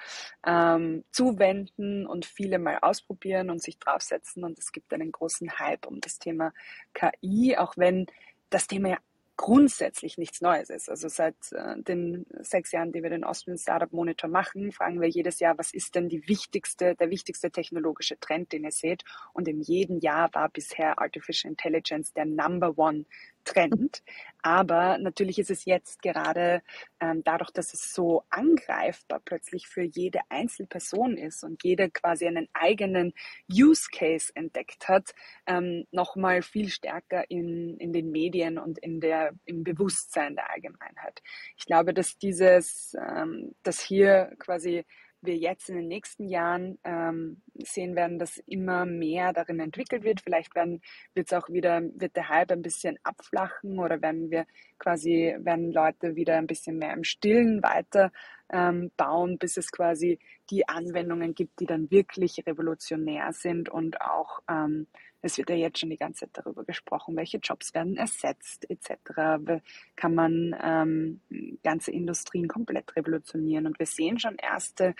ähm, zuwenden und viele mal ausprobieren und sich draufsetzen. Und es gibt einen großen Hype um das Thema KI, auch wenn das Thema ja grundsätzlich nichts Neues ist. Also seit äh, den sechs Jahren, die wir den Austrian Startup Monitor machen, fragen wir jedes Jahr, was ist denn die wichtigste, der wichtigste technologische Trend, den ihr seht? Und in jedem Jahr war bisher Artificial Intelligence der Number One Trend. Aber natürlich ist es jetzt gerade ähm, dadurch, dass es so angreifbar plötzlich für jede Einzelperson ist und jeder quasi einen eigenen Use Case entdeckt hat, ähm, nochmal viel stärker in, in den Medien und in der, im Bewusstsein der Allgemeinheit. Ich glaube, dass dieses, ähm, dass hier quasi wir jetzt in den nächsten Jahren ähm, sehen werden, dass immer mehr darin entwickelt wird. Vielleicht werden wird es auch wieder, wird der Hype ein bisschen abflachen oder werden wir quasi werden Leute wieder ein bisschen mehr im Stillen weiter ähm, bauen, bis es quasi die Anwendungen gibt, die dann wirklich revolutionär sind und auch ähm, es wird ja jetzt schon die ganze Zeit darüber gesprochen, welche Jobs werden ersetzt etc. Kann man ähm, ganze Industrien komplett revolutionieren und wir sehen schon erste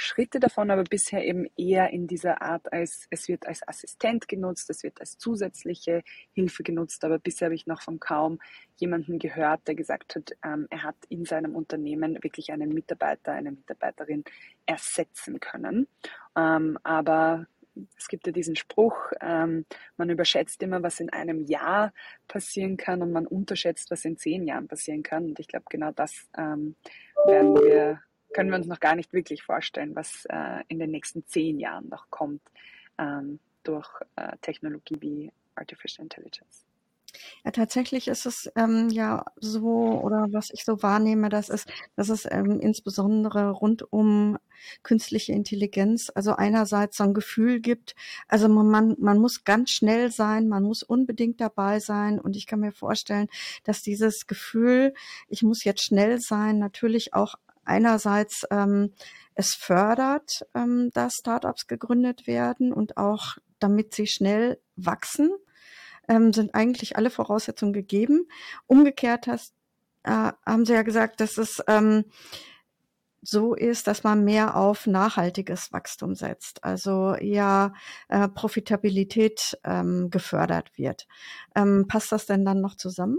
Schritte davon, aber bisher eben eher in dieser Art, als es wird als Assistent genutzt, es wird als zusätzliche Hilfe genutzt, aber bisher habe ich noch von kaum jemanden gehört, der gesagt hat, ähm, er hat in seinem Unternehmen wirklich einen Mitarbeiter, eine Mitarbeiterin ersetzen können. Ähm, aber es gibt ja diesen Spruch, ähm, man überschätzt immer, was in einem Jahr passieren kann und man unterschätzt, was in zehn Jahren passieren kann. Und ich glaube, genau das ähm, werden wir können wir uns noch gar nicht wirklich vorstellen, was äh, in den nächsten zehn Jahren noch kommt ähm, durch äh, Technologie wie Artificial Intelligence. Ja, tatsächlich ist es ähm, ja so, oder was ich so wahrnehme, das ist, dass es ähm, insbesondere rund um künstliche Intelligenz, also einerseits so ein Gefühl gibt, also man, man muss ganz schnell sein, man muss unbedingt dabei sein und ich kann mir vorstellen, dass dieses Gefühl, ich muss jetzt schnell sein, natürlich auch einerseits ähm, es fördert, ähm, dass Startups gegründet werden und auch damit sie schnell wachsen, ähm, sind eigentlich alle Voraussetzungen gegeben. Umgekehrt hast, äh, haben Sie ja gesagt, dass es ähm, so ist, dass man mehr auf nachhaltiges Wachstum setzt, also eher äh, Profitabilität ähm, gefördert wird. Ähm, passt das denn dann noch zusammen?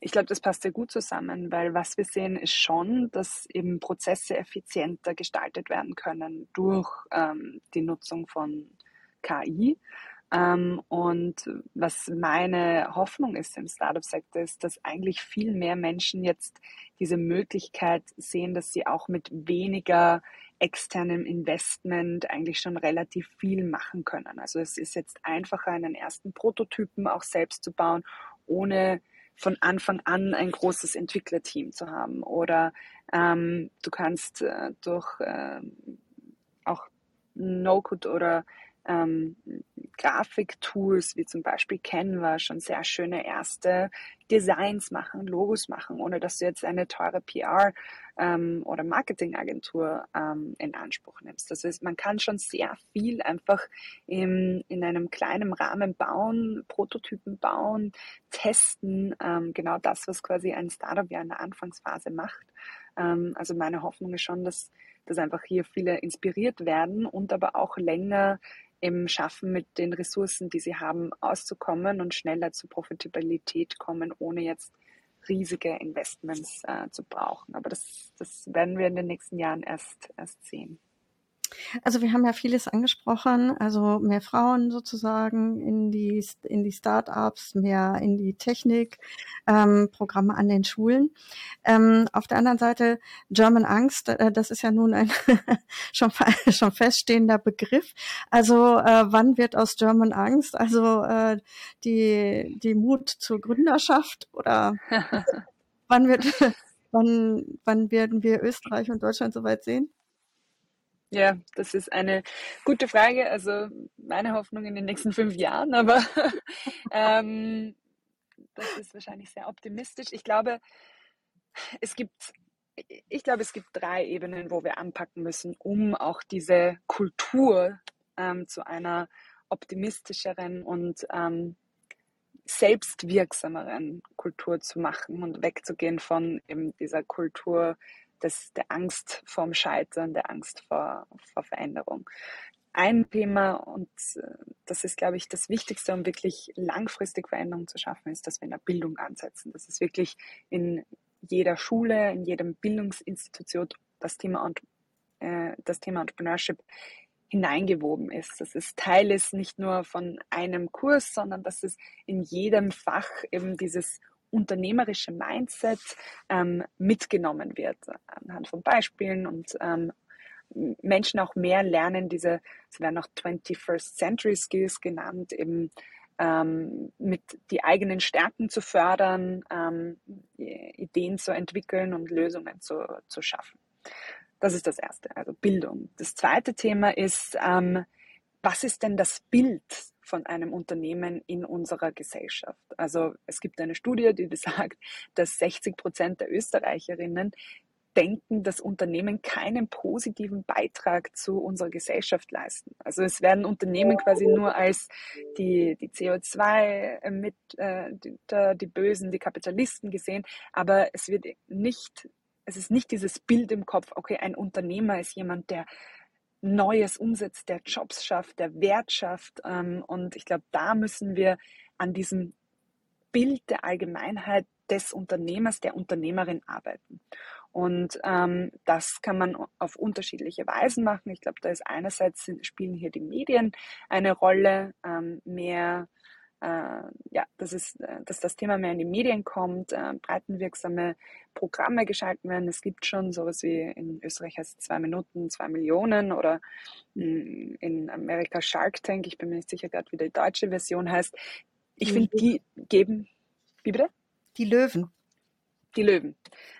Ich glaube, das passt sehr gut zusammen, weil was wir sehen, ist schon, dass eben Prozesse effizienter gestaltet werden können durch ähm, die Nutzung von KI. Ähm, und was meine Hoffnung ist im Startup-Sektor, ist, dass eigentlich viel mehr Menschen jetzt diese Möglichkeit sehen, dass sie auch mit weniger externem Investment eigentlich schon relativ viel machen können. Also es ist jetzt einfacher, einen ersten Prototypen auch selbst zu bauen, ohne von Anfang an ein großes Entwicklerteam zu haben. Oder ähm, du kannst äh, durch äh, auch No-Code oder ähm, Grafiktools wie zum Beispiel Canva schon sehr schöne erste Designs machen, Logos machen, ohne dass du jetzt eine teure PR ähm, oder Marketingagentur ähm, in Anspruch nimmst. Das heißt, man kann schon sehr viel einfach im, in einem kleinen Rahmen bauen, Prototypen bauen, testen, ähm, genau das, was quasi ein Startup ja in der Anfangsphase macht. Ähm, also meine Hoffnung ist schon, dass, dass einfach hier viele inspiriert werden und aber auch länger eben schaffen, mit den Ressourcen, die sie haben, auszukommen und schneller zur Profitabilität kommen, ohne jetzt riesige Investments äh, zu brauchen. Aber das, das werden wir in den nächsten Jahren erst, erst sehen. Also wir haben ja vieles angesprochen, also mehr Frauen sozusagen in die in die Start-ups, mehr in die Technik, ähm, Programme an den Schulen. Ähm, auf der anderen Seite German Angst, äh, das ist ja nun ein schon schon feststehender Begriff. Also äh, wann wird aus German Angst also äh, die die Mut zur Gründerschaft oder wann wird wann wann werden wir Österreich und Deutschland soweit sehen? Ja, das ist eine gute Frage. Also meine Hoffnung in den nächsten fünf Jahren, aber ähm, das ist wahrscheinlich sehr optimistisch. Ich glaube, es gibt, ich glaube, es gibt drei Ebenen, wo wir anpacken müssen, um auch diese Kultur ähm, zu einer optimistischeren und ähm, selbstwirksameren Kultur zu machen und wegzugehen von eben dieser Kultur des, der Angst vorm Scheitern, der Angst vor, vor Veränderung. Ein Thema, und äh, das ist, glaube ich, das Wichtigste, um wirklich langfristig Veränderungen zu schaffen, ist, dass wir in der Bildung ansetzen. Das ist wirklich in jeder Schule, in jedem Bildungsinstitut das Thema, äh, das Thema Entrepreneurship hineingewoben ist. Dass es Teil ist nicht nur von einem Kurs, sondern dass es in jedem Fach eben dieses unternehmerische Mindset ähm, mitgenommen wird, anhand von Beispielen und ähm, Menschen auch mehr lernen, diese, es werden auch 21st Century Skills genannt, eben ähm, mit die eigenen Stärken zu fördern, ähm, Ideen zu entwickeln und Lösungen zu, zu schaffen. Das ist das Erste, also Bildung. Das zweite Thema ist, ähm, was ist denn das Bild von einem Unternehmen in unserer Gesellschaft. Also es gibt eine Studie, die besagt, dass 60 Prozent der Österreicherinnen denken, dass Unternehmen keinen positiven Beitrag zu unserer Gesellschaft leisten. Also es werden Unternehmen quasi nur als die, die CO2 mit äh, die, die Bösen, die Kapitalisten gesehen, aber es wird nicht, es ist nicht dieses Bild im Kopf, okay, ein Unternehmer ist jemand, der Neues umsetzt, der Jobs schafft, der Wert schafft. Ähm, und ich glaube, da müssen wir an diesem Bild der Allgemeinheit des Unternehmers, der Unternehmerin arbeiten. Und ähm, das kann man auf unterschiedliche Weisen machen. Ich glaube, da ist einerseits spielen hier die Medien eine Rolle, ähm, mehr ja, dass, es, äh, dass das Thema mehr in die Medien kommt, äh, breitenwirksame Programme geschalten werden. Es gibt schon sowas wie in Österreich heißt zwei Minuten, zwei Millionen oder mh, hm, in Amerika Shark Tank. Ich bin mir nicht sicher gerade, wie die deutsche Version heißt. Ich finde, die geben, wie bitte? Die Löwen. Die Löwen.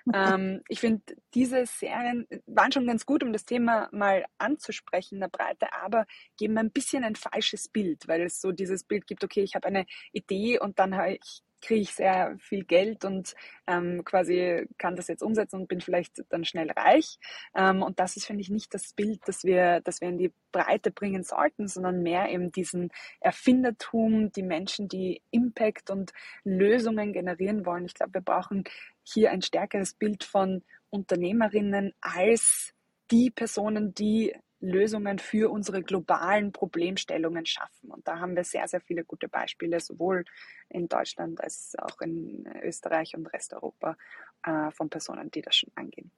ähm, ich finde, diese Serien waren schon ganz gut, um das Thema mal anzusprechen in der Breite, aber geben ein bisschen ein falsches Bild, weil es so dieses Bild gibt, okay, ich habe eine Idee und dann ich kriege ich sehr viel Geld und ähm, quasi kann das jetzt umsetzen und bin vielleicht dann schnell reich. Ähm, und das ist, finde ich, nicht das Bild, das wir, das wir in die Breite bringen sollten, sondern mehr eben diesen Erfindertum, die Menschen, die Impact und Lösungen generieren wollen. Ich glaube, wir brauchen hier ein stärkeres Bild von Unternehmerinnen als die Personen, die Lösungen für unsere globalen Problemstellungen schaffen. Und da haben wir sehr, sehr viele gute Beispiele, sowohl in Deutschland als auch in Österreich und Resteuropa äh, von Personen, die das schon angehen.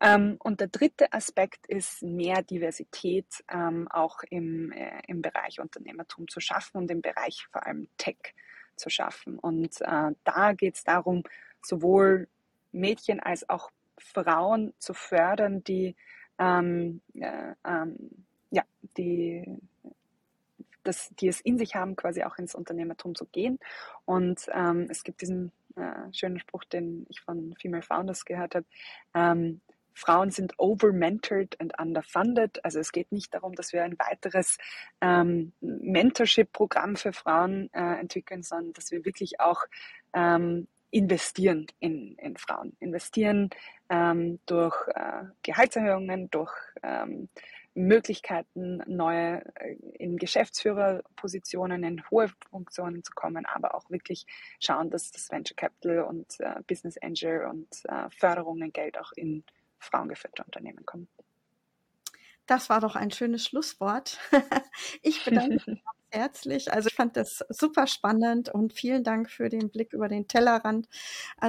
Ähm, und der dritte Aspekt ist mehr Diversität ähm, auch im, äh, im Bereich Unternehmertum zu schaffen und im Bereich vor allem Tech zu schaffen. Und äh, da geht es darum, sowohl Mädchen als auch Frauen zu fördern, die ähm, äh, ähm, ja, die, das, die es in sich haben, quasi auch ins Unternehmertum zu gehen. Und ähm, es gibt diesen äh, schönen Spruch, den ich von Female Founders gehört habe. Ähm, Frauen sind over-mentored and underfunded. Also es geht nicht darum, dass wir ein weiteres ähm, Mentorship-Programm für Frauen äh, entwickeln, sondern dass wir wirklich auch ähm, investieren in, in Frauen. Investieren ähm, durch äh, Gehaltserhöhungen, durch ähm, Möglichkeiten, neue äh, in Geschäftsführerpositionen, in hohe Funktionen zu kommen, aber auch wirklich schauen, dass das Venture Capital und äh, Business Angel und äh, Förderungen, Geld auch in frauengeführte Unternehmen kommen. Das war doch ein schönes Schlusswort. ich bedanke mich herzlich. Also ich fand das super spannend und vielen Dank für den Blick über den Tellerrand. Also